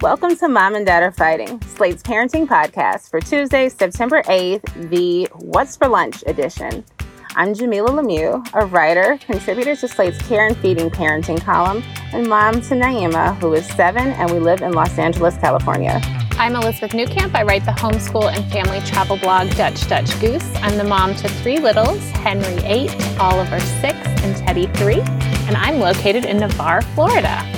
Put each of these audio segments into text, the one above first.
Welcome to Mom and Dad Are Fighting, Slate's parenting podcast for Tuesday, September 8th, the What's for Lunch edition. I'm Jamilah Lemieux, a writer, contributor to Slate's Care and Feeding Parenting column, and mom to Naima, who is seven, and we live in Los Angeles, California. I'm Elizabeth Newcamp. I write the homeschool and family travel blog Dutch Dutch Goose. I'm the mom to three littles Henry, eight, Oliver, six, and Teddy, three. And I'm located in Navarre, Florida.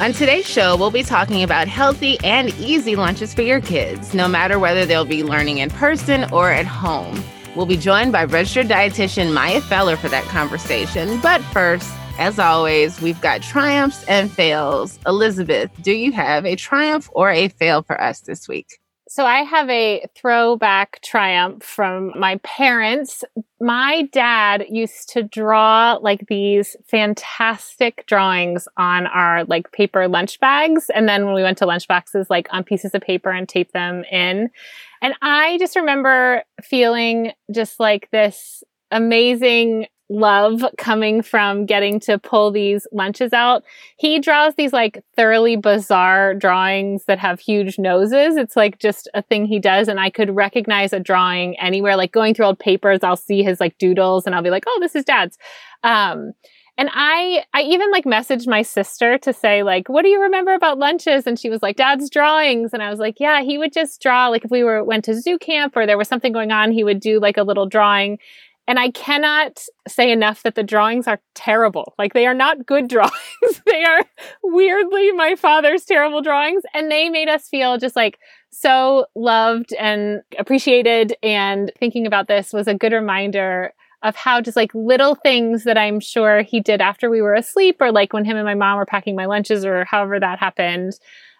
On today's show, we'll be talking about healthy and easy lunches for your kids, no matter whether they'll be learning in person or at home. We'll be joined by registered dietitian Maya Feller for that conversation. But first, as always, we've got triumphs and fails. Elizabeth, do you have a triumph or a fail for us this week? So I have a throwback triumph from my parents. My dad used to draw like these fantastic drawings on our like paper lunch bags. And then when we went to lunch boxes, like on pieces of paper and tape them in. And I just remember feeling just like this amazing love coming from getting to pull these lunches out. He draws these like thoroughly bizarre drawings that have huge noses. It's like just a thing he does. And I could recognize a drawing anywhere, like going through old papers, I'll see his like doodles and I'll be like, oh, this is dad's. Um, and I, I even like messaged my sister to say like, what do you remember about lunches? And she was like, dad's drawings. And I was like, yeah, he would just draw, like if we were, went to zoo camp or there was something going on, he would do like a little drawing and I cannot say enough that the drawings are terrible. Like they are not good drawings. they are weirdly my father's terrible drawings. And they made us feel just like so loved and appreciated. And thinking about this was a good reminder of how just like little things that I'm sure he did after we were asleep or like when him and my mom were packing my lunches or however that happened.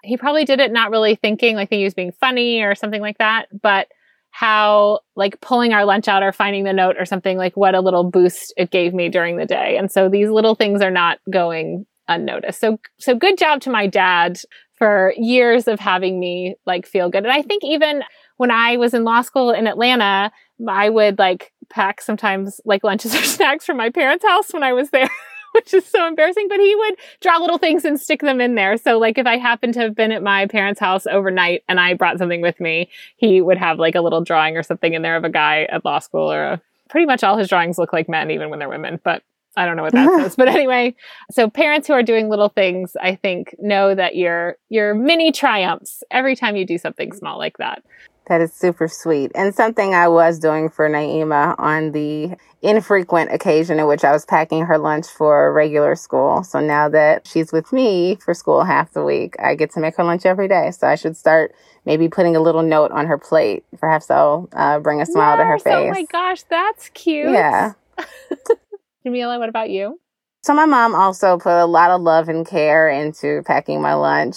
He probably did it not really thinking like he was being funny or something like that. But how like pulling our lunch out or finding the note or something like what a little boost it gave me during the day. And so these little things are not going unnoticed. So so good job to my dad for years of having me like feel good. And I think even when I was in law school in Atlanta, I would like pack sometimes like lunches or snacks from my parents' house when I was there. which is so embarrassing. But he would draw little things and stick them in there. So like if I happened to have been at my parents' house overnight and I brought something with me, he would have like a little drawing or something in there of a guy at law school or a, pretty much all his drawings look like men, even when they're women. But I don't know what that says. But anyway, so parents who are doing little things, I think, know that you're you're mini triumphs every time you do something small like that. That is super sweet. And something I was doing for Naima on the infrequent occasion in which I was packing her lunch for regular school. So now that she's with me for school half the week, I get to make her lunch every day. So I should start maybe putting a little note on her plate. Perhaps I'll uh, bring a smile yes, to her face. Oh my gosh, that's cute. Yeah. Jamilah, what about you? So my mom also put a lot of love and care into packing my lunch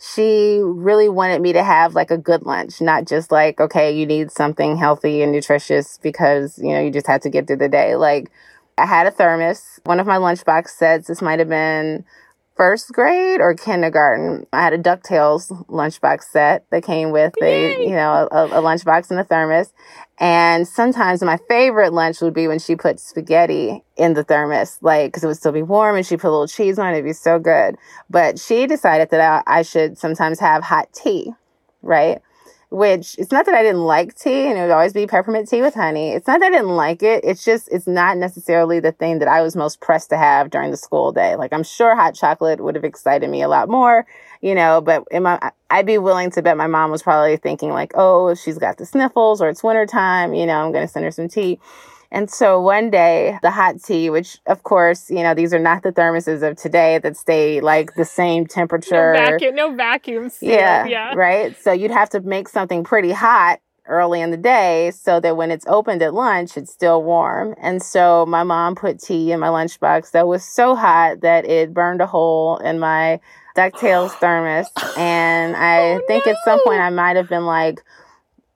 she really wanted me to have like a good lunch, not just like, okay, you need something healthy and nutritious because, you know, you just had to get through the day. Like, I had a thermos. One of my lunchbox sets, this might have been first grade or kindergarten. I had a DuckTales lunchbox set that came with Yay! a, you know, a, a lunchbox and a thermos. And sometimes my favorite lunch would be when she put spaghetti in the thermos, like, cause it would still be warm and she put a little cheese on it. It'd be so good. But she decided that I, I should sometimes have hot tea, right? Which it's not that I didn't like tea and it would always be peppermint tea with honey. It's not that I didn't like it. It's just, it's not necessarily the thing that I was most pressed to have during the school day. Like I'm sure hot chocolate would have excited me a lot more, you know, but in my, I'd be willing to bet my mom was probably thinking like, oh, she's got the sniffles or it's winter time, you know, I'm going to send her some tea. And so one day, the hot tea, which of course, you know, these are not the thermoses of today that stay like the same temperature. No vacuum, no vacuums. Yeah, yeah. Right. So you'd have to make something pretty hot early in the day so that when it's opened at lunch, it's still warm. And so my mom put tea in my lunchbox that was so hot that it burned a hole in my DuckTales thermos. And oh, I oh, think no. at some point I might have been like,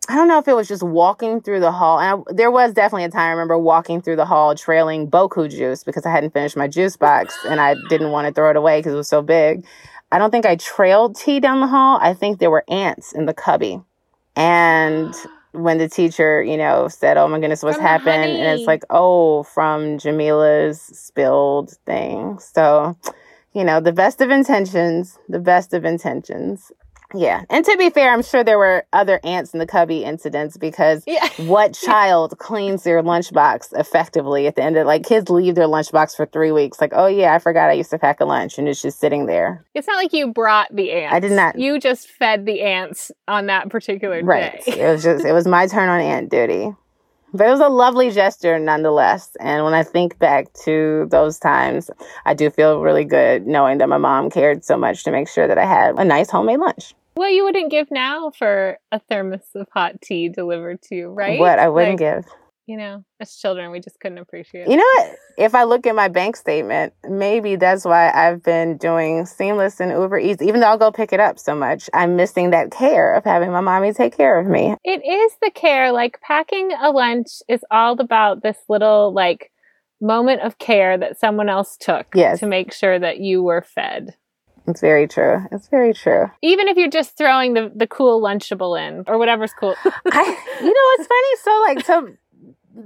I don't know if it was just walking through the hall. And I, there was definitely a time I remember walking through the hall trailing Boku juice because I hadn't finished my juice box and I didn't want to throw it away because it was so big. I don't think I trailed tea down the hall. I think there were ants in the cubby. And when the teacher, you know, said, Oh my goodness, what's from happened? And it's like, Oh, from Jamilah's spilled thing. So, you know, the best of intentions, the best of intentions. Yeah. And to be fair, I'm sure there were other ants in the cubby incidents because Yeah. what child cleans their lunchbox effectively at the end of like kids leave their lunchbox for three weeks like oh yeah i forgot i used to pack a lunch and it's just sitting there It's not like you brought the ants. I did not. You just fed the ants on that particular day. right it was just it was my turn on ant duty but it was a lovely gesture nonetheless and when i think back to those times i do feel really good knowing that my mom cared so much to make sure that i had a nice homemade lunch Well, you wouldn't give now for a thermos of hot tea delivered to you, right? what i wouldn't Like, give You know, as children, we just couldn't appreciate. You know what? If I look at my bank statement, maybe that's why I've been doing Seamless and Uber Eats. Even though I'll go pick it up so much, I'm missing that care of having my mommy take care of me. It is the care. Like packing a lunch is all about this little like moment of care that someone else took Yes. to make sure that you were fed. It's very true. It's very true. Even if you're just throwing the, the cool lunchable in or whatever's cool. I, you know what's funny? So like to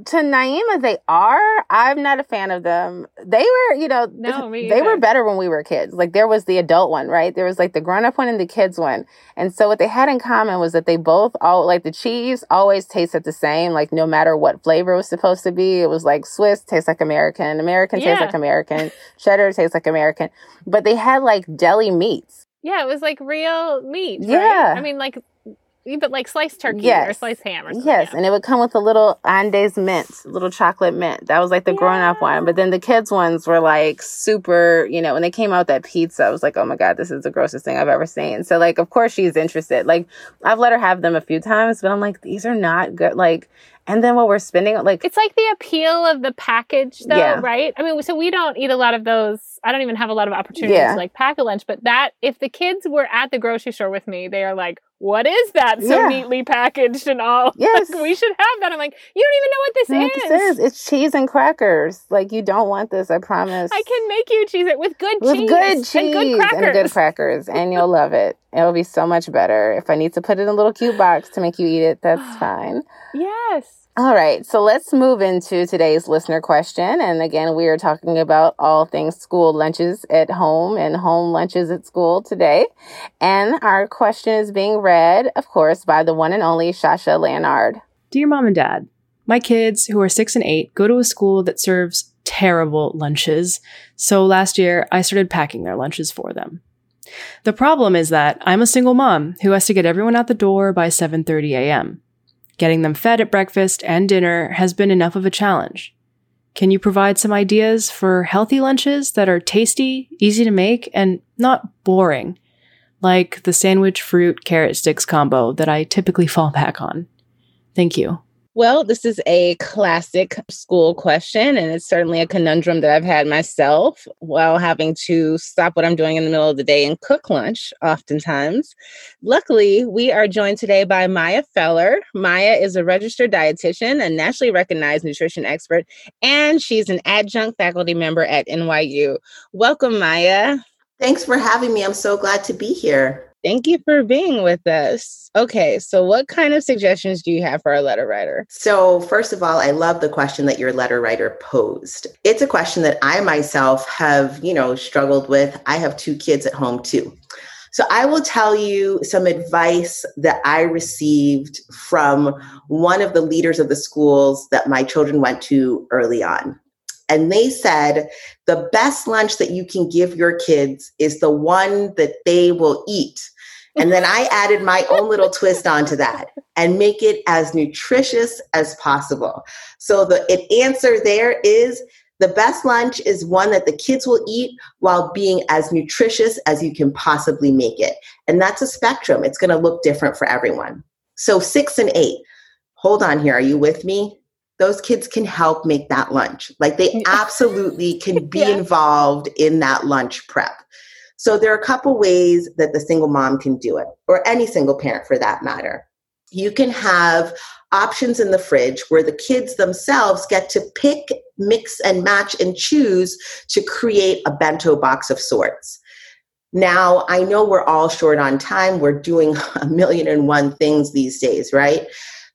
to Naima, they are. I'm not a fan of them. They were, you know, No, they were better when we were kids. Like there was the adult one, right? There was like the grown up one and the kids one. And so what they had in common was that they both all like the cheese always tasted the same. Like no matter what flavor it was supposed to be, it was like Swiss tastes like American, American tastes like American, cheddar tastes like American. But they had like deli meats. yeah, it was like real meat. right? Yeah. I mean, like, but like sliced turkey or sliced ham or something. Yes, yeah. and it would come with a little Andes mint, little chocolate mint. That was like the grown up one. But then the kids ones were like super, you know, when they came out that pizza, I was like, oh my God, this is the grossest thing I've ever seen. So, like, of course she's interested. Like, I've let her have them a few times, but I'm like, these are not good. Like, and then what we're spending, like, It's like the appeal of the package, though, Yeah. right? I mean, so we don't eat a lot of those. I don't even have a lot of opportunities Yeah. to like pack a lunch, but that if the kids were at the grocery store with me, they are like, "What is that so Yeah. neatly packaged and all? Yes. Like, we should have that." I'm like, "You don't even know what this you know what is. this is? It's cheese and crackers. Like, you don't want this, I promise. I can make you cheese it with good with cheese, good cheese and good crackers." and good crackers, and you'll love it. It'll be so much better. If I need to put it in a little cute box to make you eat it, that's fine. yes. All right, so let's move into today's listener question. And again, we are talking about all things school lunches at home and home lunches at school today. And our question is being read, of course, by the one and only Shasha Leonard. Dear Mom and Dad, my kids, who are six and eight, go to a school that serves terrible lunches. So last year, I started packing their lunches for them. The problem is that I'm a single mom who has to get everyone out the door by 7:30 a.m. Getting them fed at breakfast and dinner has been enough of a challenge. Can you provide some ideas for healthy lunches that are tasty, easy to make, and not boring? Like the sandwich fruit carrot sticks combo that I typically fall back on. Thank you. Well, this is a classic school question, and it's certainly a conundrum that I've had myself while having to stop what I'm doing in the middle of the day and cook lunch, oftentimes. Luckily, we are joined today by Maya Feller. Maya is a registered dietitian, a nationally recognized nutrition expert, and she's an adjunct faculty member at NYU. Welcome, Maya. Thanks for having me. I'm so glad to be here. Thank you for being with us. Okay, so what kind of suggestions do you have for our letter writer? So, first of all, I love the question that your letter writer posed. It's a question that I myself have, you know, struggled with. I have two kids at home too. So, I will tell you some advice that I received from one of the leaders of the schools that my children went to early on. And they said the best lunch that you can give your kids is the one that they will eat. And then I added my own little twist onto that and make it as nutritious as possible. So the answer there is the best lunch is one that the kids will eat while being as nutritious as you can possibly make it. And that's a spectrum. It's going to look different for everyone. So 6 and 8. Hold on here. Are you with me? Those kids can help make that lunch. Like they absolutely can be Yeah. involved in that lunch prep. So there are a couple ways that the single mom can do it, or any single parent for that matter. You can have options in the fridge where the kids themselves get to pick, mix, and match and choose to create a bento box of sorts. Now, I know we're all short on time. We're doing a million and one things these days, right?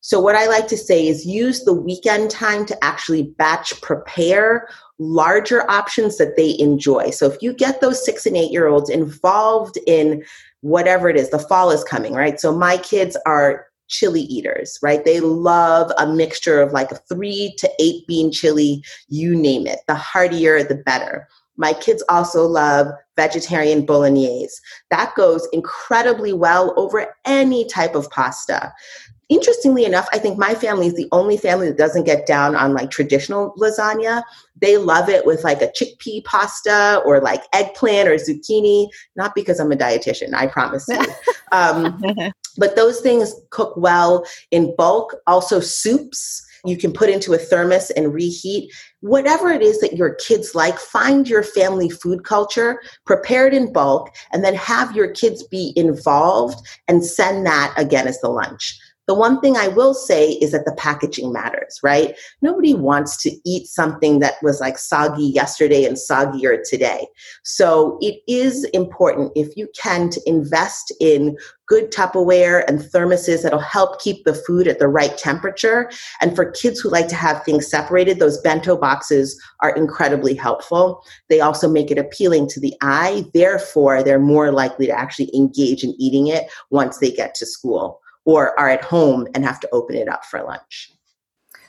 So, what I like to say is use the weekend time to actually batch prepare larger options that they enjoy. So if you get those six and eight year olds involved in whatever it is, the fall is coming, right? So my kids are chili eaters, right? They love a mixture of like a three to eight bean chili, you name it. The heartier, the better. My kids also love vegetarian bolognese. That goes incredibly well over any type of pasta. Interestingly enough, I think my family is the only family that doesn't get down on like traditional lasagna. They love it with like a chickpea pasta or like eggplant or zucchini, not because I'm a dietitian, I promise you. Um, but those things cook well in bulk. Also, soups you can put into a thermos and reheat. Whatever it is that your kids like, find your family food culture, prepare it in bulk, and then have your kids be involved and send that again as the lunch. The one thing I will say is that the packaging matters, right? Nobody wants to eat something that was like soggy yesterday and soggier today. So it is important if you can to invest in good Tupperware and thermoses that'll help keep the food at the right temperature. And for kids who like to have things separated, those bento boxes are incredibly helpful. They also make it appealing to the eye. Therefore, they're more likely to actually engage in eating it once they get to school or are at home and have to open it up for lunch.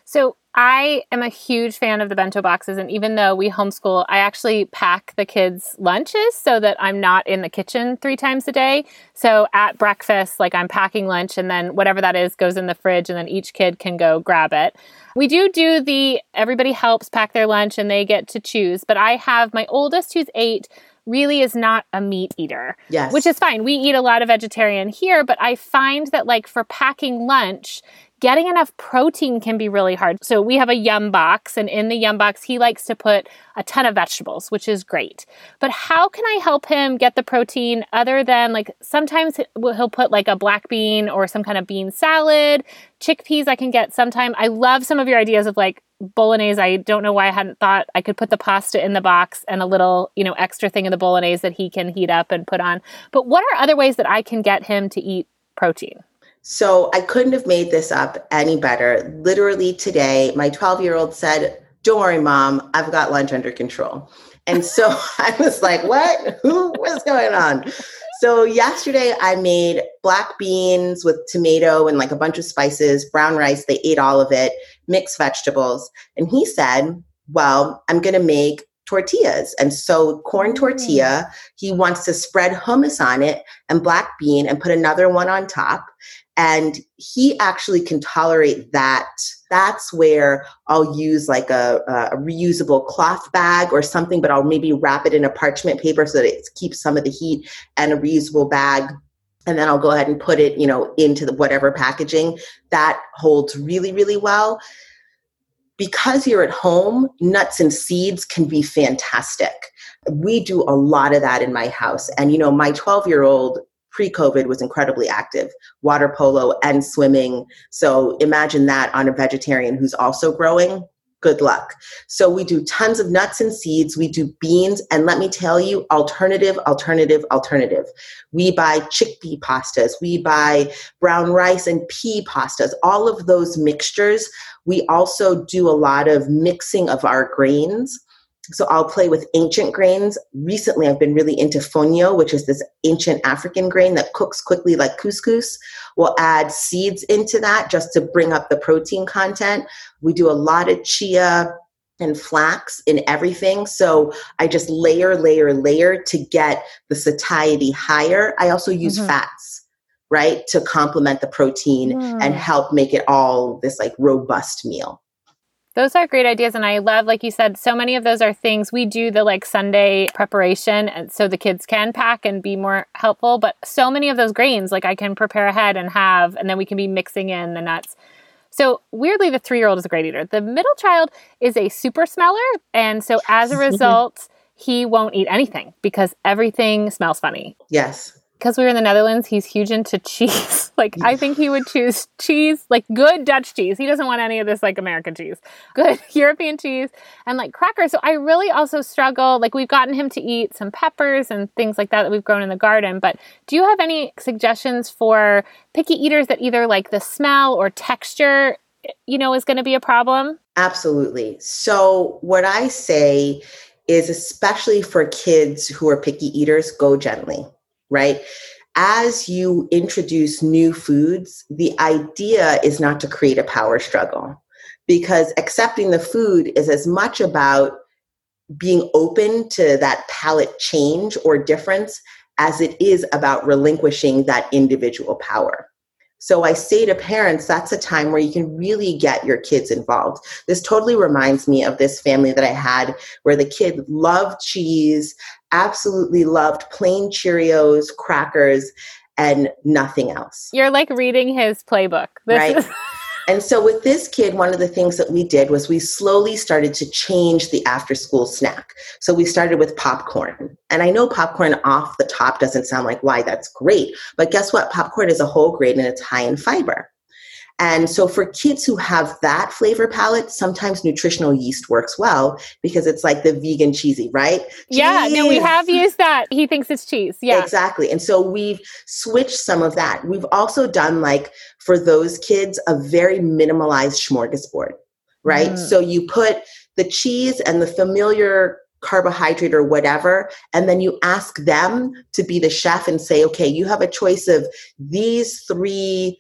So I am a huge fan of the bento boxes. And even though we homeschool, I actually pack the kids' lunches so that I'm not in the kitchen three times a day. So at breakfast, like I'm packing lunch and then whatever that is goes in the fridge and then each kid can go grab it. We do do the everybody helps pack their lunch and they get to choose. But I have my oldest who's eight really is not a meat eater. Yes. Which is fine. We eat a lot of vegetarian here, but I find that like for packing lunch, getting enough protein can be really hard. So we have a yum box, and in the yum box, he likes to put a ton of vegetables, which is great. But how can I help him get the protein other than like sometimes he'll put like a black bean or some kind of bean salad, chickpeas I can get sometime. I love some of your ideas of like bolognese. I don't know why I hadn't thought I could put the pasta in the box and a little, you know, extra thing in the bolognese that he can heat up and put on. But what are other ways that I can get him to eat protein? So I couldn't have made this up any better. Literally today, my 12 year old said, Don't worry, mom, I've got lunch under control. And so I was like, What? Who? What's going on? So yesterday I made black beans with tomato and like a bunch of spices, brown rice. They ate all of it, mixed vegetables. And he said, Well, I'm going to make tortillas. And so corn mm. tortilla, he wants to spread hummus on it and black bean and put another one on top and he actually can tolerate that that's where i'll use like a, a, reusable cloth bag or something but i'll maybe wrap it in a parchment paper so that it keeps some of the heat and a reusable bag and then i'll go ahead and put it you know into the whatever packaging that holds really really well because you're at home nuts and seeds can be fantastic we do a lot of that in my house and you know my 12 year old pre COVID was incredibly active water polo and swimming. So imagine that on a vegetarian who's also growing. Good luck. So we do tons of nuts and seeds. We do beans. And let me tell you, alternative, alternative, alternative. We buy chickpea pastas. We buy brown rice and pea pastas. All of those mixtures. We also do a lot of mixing of our grains. So I'll play with ancient grains. Recently, I've been really into fonio, which is this ancient African grain that cooks quickly like couscous. We'll add seeds into that just to bring up the protein content. We do a lot of chia and flax in everything. So I just layer, layer, layer to get the satiety higher. I also use mm-hmm. fats right to complement the protein mm. and help make it all this like robust meal those are great ideas. And I love, like you said, so many of those are things we do the like Sunday preparation and so the kids can pack and be more helpful. But so many of those grains, like I can prepare ahead and have, and then we can be mixing in the nuts. So weirdly, the three year old is a great eater. The middle child is a super smeller. And so as a mm-hmm. result, he won't eat anything because everything smells funny. Yes because we were in the Netherlands, he's huge into cheese. like I think he would choose cheese, like good Dutch cheese. He doesn't want any of this like American cheese. Good European cheese and like crackers. So I really also struggle. Like we've gotten him to eat some peppers and things like that that we've grown in the garden. But do you have any suggestions for picky eaters that either like the smell or texture you know, is going to be a problem? Absolutely. So, what I say is, especially for kids who are picky eaters, go gently, right? As you introduce new foods, the idea is not to create a power struggle because accepting the food is as much about being open to that palate change or difference as it is about relinquishing that individual power. So I say to parents, that's a time where you can really get your kids involved. This totally reminds me of this family that I had where the kid loved cheese, absolutely loved plain Cheerios, crackers, and nothing else. You're like reading his playbook. This right. Is- And so with this kid, one of the things that we did was we slowly started to change the after school snack. So we started with popcorn. And I know popcorn off the top doesn't sound like why that's great, but guess what? Popcorn is a whole grain and it's high in fiber. And so for kids who have that flavor palette, sometimes nutritional yeast works well because it's like the vegan cheesy, right? Yeah, no, we have used that. He thinks it's cheese. Yeah. Exactly. And so we've switched some of that. We've also done like for those kids a very minimalized smorgasbord, right? Mm. So you put the cheese and the familiar carbohydrate or whatever and then you ask them to be the chef and say okay you have a choice of these three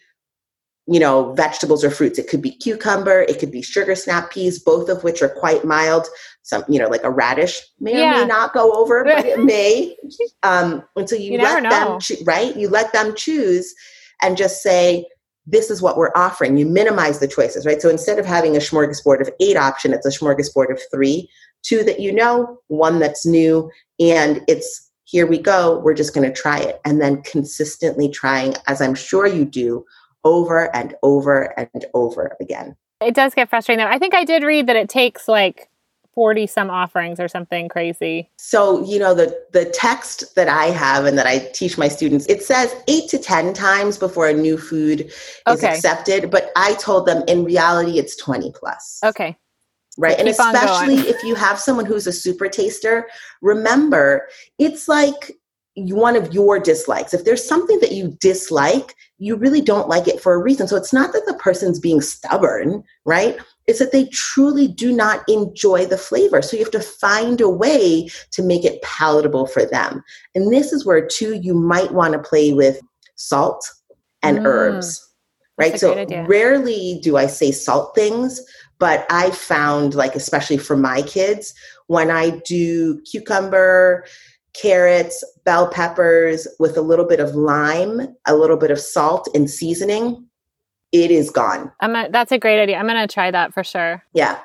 you know, vegetables or fruits. It could be cucumber, it could be sugar snap peas, both of which are quite mild. Some, you know, like a radish may yeah. or may not go over, but it may. Um, and so you, you let them, cho- right? You let them choose and just say, this is what we're offering. You minimize the choices, right? So instead of having a smorgasbord of eight option, it's a smorgasbord of three, two that you know, one that's new, and it's here we go. We're just going to try it. And then consistently trying, as I'm sure you do, over and over and over again. It does get frustrating though. I think I did read that it takes like 40 some offerings or something crazy. So, you know, the the text that I have and that I teach my students, it says 8 to 10 times before a new food is okay. accepted, but I told them in reality it's 20 plus. Okay. Right. So and especially if you have someone who's a super taster, remember, it's like one of your dislikes. If there's something that you dislike, you really don't like it for a reason. So it's not that the person's being stubborn, right? It's that they truly do not enjoy the flavor. So you have to find a way to make it palatable for them. And this is where, too, you might want to play with salt and mm, herbs, right? So rarely do I say salt things, but I found, like, especially for my kids, when I do cucumber, carrots, bell peppers with a little bit of lime, a little bit of salt and seasoning, it is gone. I'm a, that's a great idea. I'm going to try that for sure. Yeah.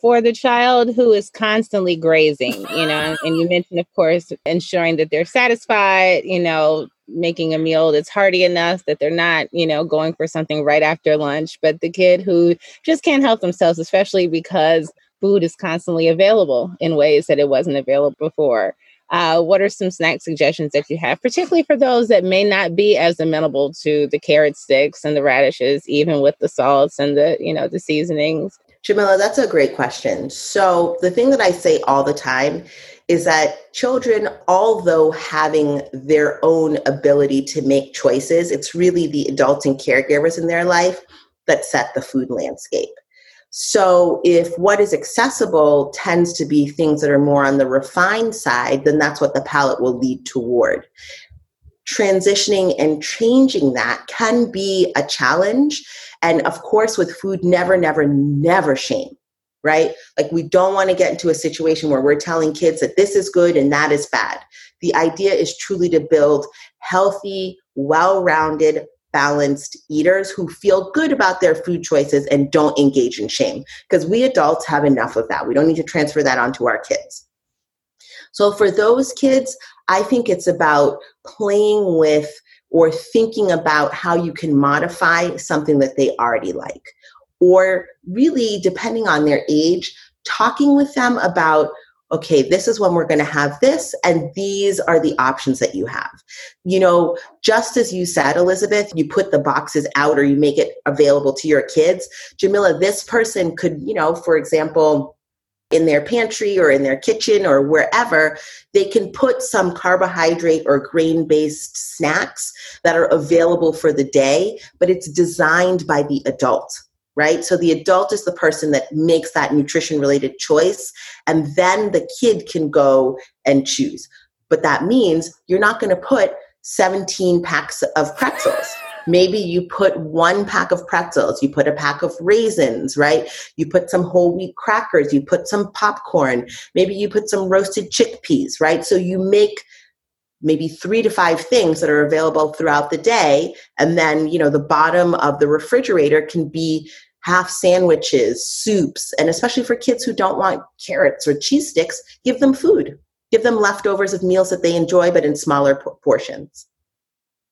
For the child who is constantly grazing, you know, and you mentioned, of course, ensuring that they're satisfied, you know, making a meal that's hearty enough that they're not, you know, going for something right after lunch. But the kid who just can't help themselves, especially because food is constantly available in ways that it wasn't available before uh, what are some snack suggestions that you have, particularly for those that may not be as amenable to the carrot sticks and the radishes, even with the salts and the, you know, the seasonings? Jamilah, that's a great question. So the thing that I say all the time is that children, although having their own ability to make choices, it's really the adults and caregivers in their life that set the food landscape. So, if what is accessible tends to be things that are more on the refined side, then that's what the palate will lead toward. Transitioning and changing that can be a challenge. And of course, with food, never, never, never shame, right? Like, we don't want to get into a situation where we're telling kids that this is good and that is bad. The idea is truly to build healthy, well rounded, balanced eaters who feel good about their food choices and don't engage in shame. Because we adults have enough of that. We don't need to transfer that onto our kids. So for those kids, I think it's about playing with or thinking about how you can modify something that they already like. Or really, depending on their age, talking with them about okay, this is when we're going to have this, and these are the options that you have. You know, just as you said, Elizabeth, you put the boxes out or you make it available to your kids. Jamilah, this person could, you know, for example, in their pantry or in their kitchen or wherever, they can put some carbohydrate or grain based snacks that are available for the day, but it's designed by the adult right? So the adult is the person that makes that nutrition related choice, and then the kid can go and choose. But that means you're not going to put 17 packs of pretzels. Maybe you put one pack of pretzels, you put a pack of raisins, right? You put some whole wheat crackers, you put some popcorn, maybe you put some roasted chickpeas, right? So you make maybe three to five things that are available throughout the day. And then, you know, the bottom of the refrigerator can be half sandwiches, soups, and especially for kids who don't want carrots or cheese sticks, give them food. Give them leftovers of meals that they enjoy, but in smaller portions.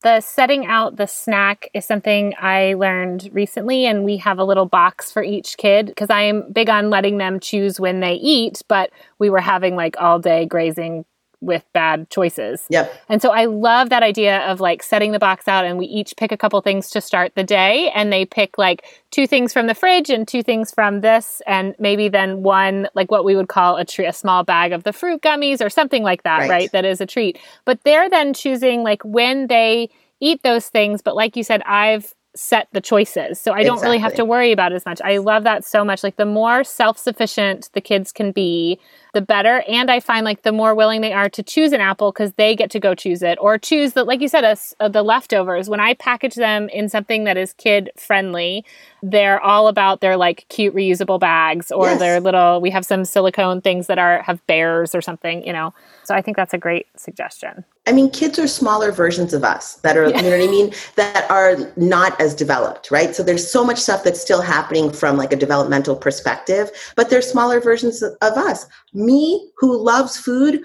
The setting out the snack is something I learned recently, and we have a little box for each kid because I'm big on letting them choose when they eat. But we were having like all day grazing with bad choices. Yep. And so I love that idea of like setting the box out and we each pick a couple things to start the day and they pick like two things from the fridge and two things from this and maybe then one like what we would call a treat a small bag of the fruit gummies or something like that, right? right? That is a treat. But they're then choosing like when they eat those things, but like you said I've set the choices. So I don't exactly. really have to worry about as much. I love that so much. Like the more self-sufficient the kids can be, the better. And I find like the more willing they are to choose an apple because they get to go choose it or choose the, like you said, us uh, the leftovers. When I package them in something that is kid friendly, they're all about their like cute reusable bags or yes. their little, we have some silicone things that are, have bears or something, you know. So I think that's a great suggestion. I mean, kids are smaller versions of us that are, yeah. you know what I mean, that are not as developed, right? So there's so much stuff that's still happening from like a developmental perspective, but they're smaller versions of us. Me, who loves food,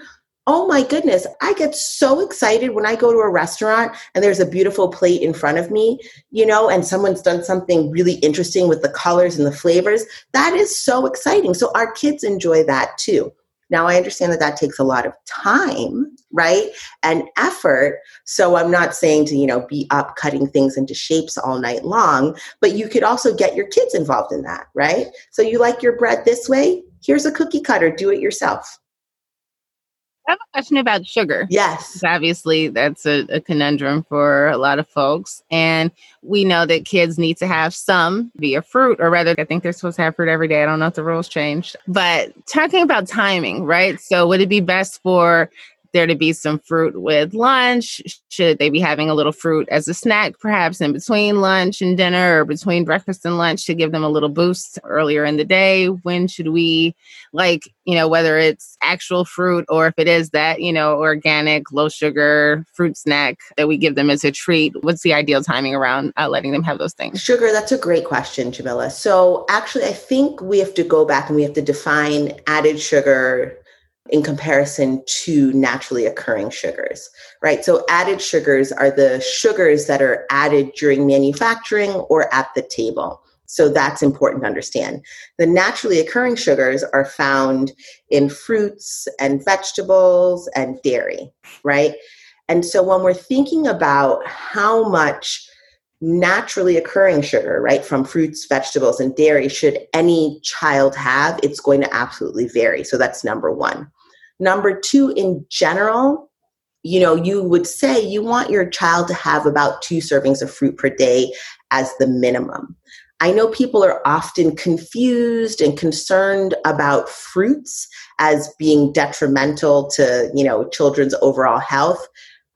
oh my goodness, I get so excited when I go to a restaurant and there's a beautiful plate in front of me, you know, and someone's done something really interesting with the colors and the flavors. That is so exciting. So our kids enjoy that too. Now, I understand that that takes a lot of time, right? And effort. So I'm not saying to, you know, be up cutting things into shapes all night long, but you could also get your kids involved in that, right? So you like your bread this way? Here's a cookie cutter, do it yourself. I have a question about sugar. Yes. Obviously, that's a, a, conundrum for a lot of folks. And we know that kids need to have some via fruit, or rather, I think they're supposed to have fruit every day. I don't know if the rules changed. But talking about timing, right? So, would it be best for there to be some fruit with lunch? Should they be having a little fruit as a snack, perhaps in between lunch and dinner or between breakfast and lunch to give them a little boost earlier in the day? When should we, like, you know, whether it's actual fruit or if it is that, you know, organic, low sugar fruit snack that we give them as a treat? What's the ideal timing around uh, letting them have those things? Sugar, that's a great question, Jamilah. So actually, I think we have to go back and we have to define added sugar in comparison to naturally occurring sugars, right? So added sugars are the sugars that are added during manufacturing or at the table. So that's important to understand. The naturally occurring sugars are found in fruits and vegetables and dairy, right? And so when we're thinking about how much naturally occurring sugar, right, from fruits, vegetables, and dairy, should any child have, it's going to absolutely vary. So that's number one. Number two, in general, you know, you would say you want your child to have about two servings of fruit per day as the minimum. I know people are often confused and concerned about fruits as being detrimental to, you know, children's overall health.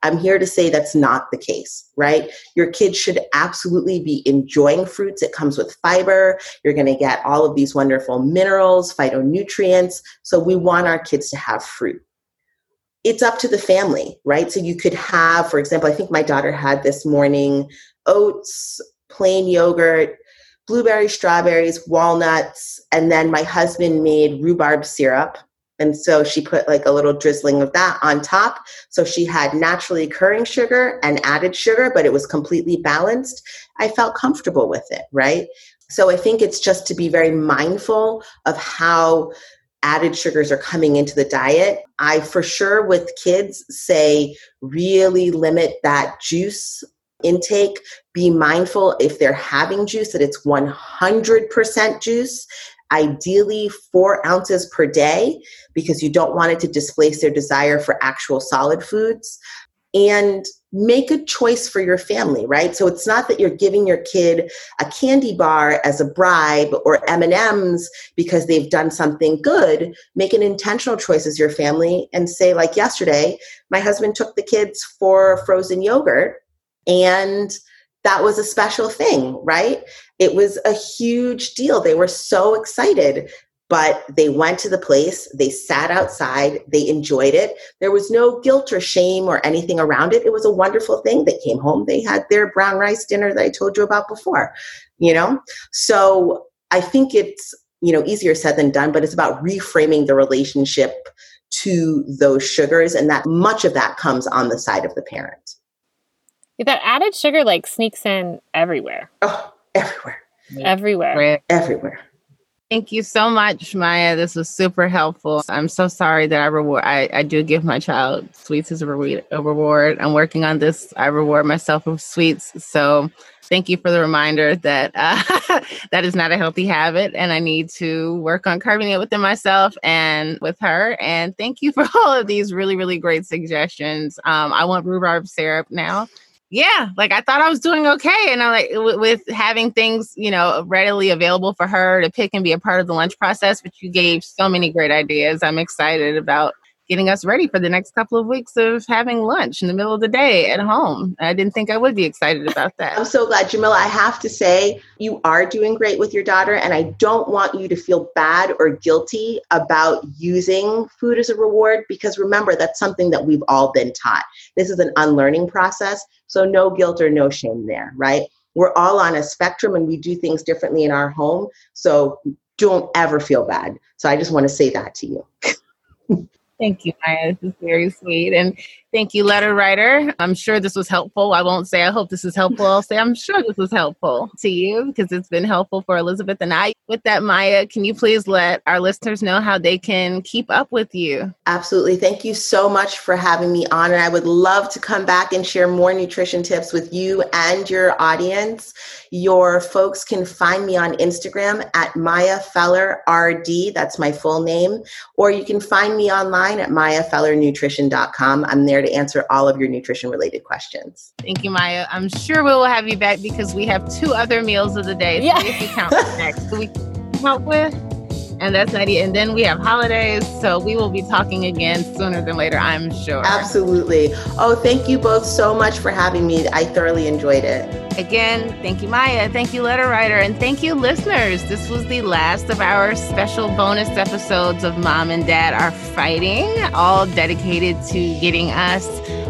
I'm here to say that's not the case, right? Your kids should absolutely be enjoying fruits. It comes with fiber. You're going to get all of these wonderful minerals, phytonutrients. So we want our kids to have fruit. It's up to the family, right? So you could have, for example, I think my daughter had this morning oats, plain yogurt, blueberries, strawberries, walnuts, and then my husband made rhubarb syrup and so she put like a little drizzling of that on top. So she had naturally occurring sugar and added sugar, but it was completely balanced. I felt comfortable with it, right? So I think it's just to be very mindful of how added sugars are coming into the diet. I for sure with kids say really limit that juice intake. Be mindful if they're having juice that it's 100% juice ideally four ounces per day because you don't want it to displace their desire for actual solid foods. and make a choice for your family right so it's not that you're giving your kid a candy bar as a bribe or m&ms because they've done something good make an intentional choice as your family and say like yesterday my husband took the kids for frozen yogurt and that was a special thing right it was a huge deal they were so excited but they went to the place, they sat outside, they enjoyed it. There was no guilt or shame or anything around it. It was a wonderful thing. They came home, they had their brown rice dinner that I told you about before, you know? So I think it's, you know, easier said than done, but it's about reframing the relationship to those sugars and that much of that comes on the side of the parent. That added sugar like sneaks in everywhere. Oh, everywhere. Everywhere. Everywhere. Thank you so much, Maya. This was super helpful. I'm so sorry that I reward. I, I do give my child sweets as a reward, a reward. I'm working on this. I reward myself with sweets. So thank you for the reminder that uh, that is not a healthy habit, and I need to work on carving it within myself and with her. And thank you for all of these really, really great suggestions. Um, I want rhubarb syrup now yeah, like I thought I was doing okay. And I like w- with having things, you know, readily available for her to pick and be a part of the lunch process, but you gave so many great ideas. I'm excited about getting us ready for the next couple of weeks of having lunch in the middle of the day at home. I didn't think I would be excited about that. I'm so glad, Jamilah. I have to say, you are doing great with your daughter, and I don't want you to feel bad or guilty about using food as a reward because remember, that's something that we've all been taught. This is an unlearning process, so no guilt or no shame there, right? We're all on a spectrum and we do things differently in our home. So don't ever feel bad. So I just want to say that to you. Thank you, Maya. This is very sweet. And thank you, letter writer. I'm sure this was helpful. I won't say I hope this is helpful. I'll say I'm sure this was helpful to you because it's been helpful for Elizabeth and I. With that, Maya, can you please let our listeners know how they can keep up with you? Absolutely. Thank you so much for having me on. And I would love to come back and share more nutrition tips with you and your audience. Your folks can find me on Instagram at Maya Feller RD. That's my full name. Or you can find me online at mayafellernutrition.com. I'm there to answer all of your nutrition related questions. Thank you, Maya. I'm sure we will have you back because we have two other meals of the day. Yeah. if you count next. So we come with. And that's 90. And then we have holidays. So we will be talking again sooner than later, I'm sure. Absolutely. Oh, thank you both so much for having me. I thoroughly enjoyed it. Again, thank you, Maya. Thank you, letter writer. And thank you, listeners. This was the last of our special bonus episodes of Mom and Dad Are Fighting, all dedicated to getting us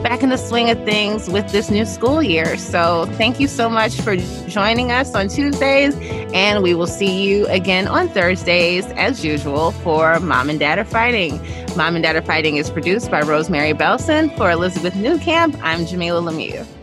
back in the swing of things with this new school year. So thank you so much for joining us on Tuesdays. And we will see you again on Thursdays, as usual, for Mom and Dad Are Fighting. Mom and Dad Are Fighting is produced by Rosemary Belson. For Elizabeth Newcamp, I'm Jamilah Lemieux.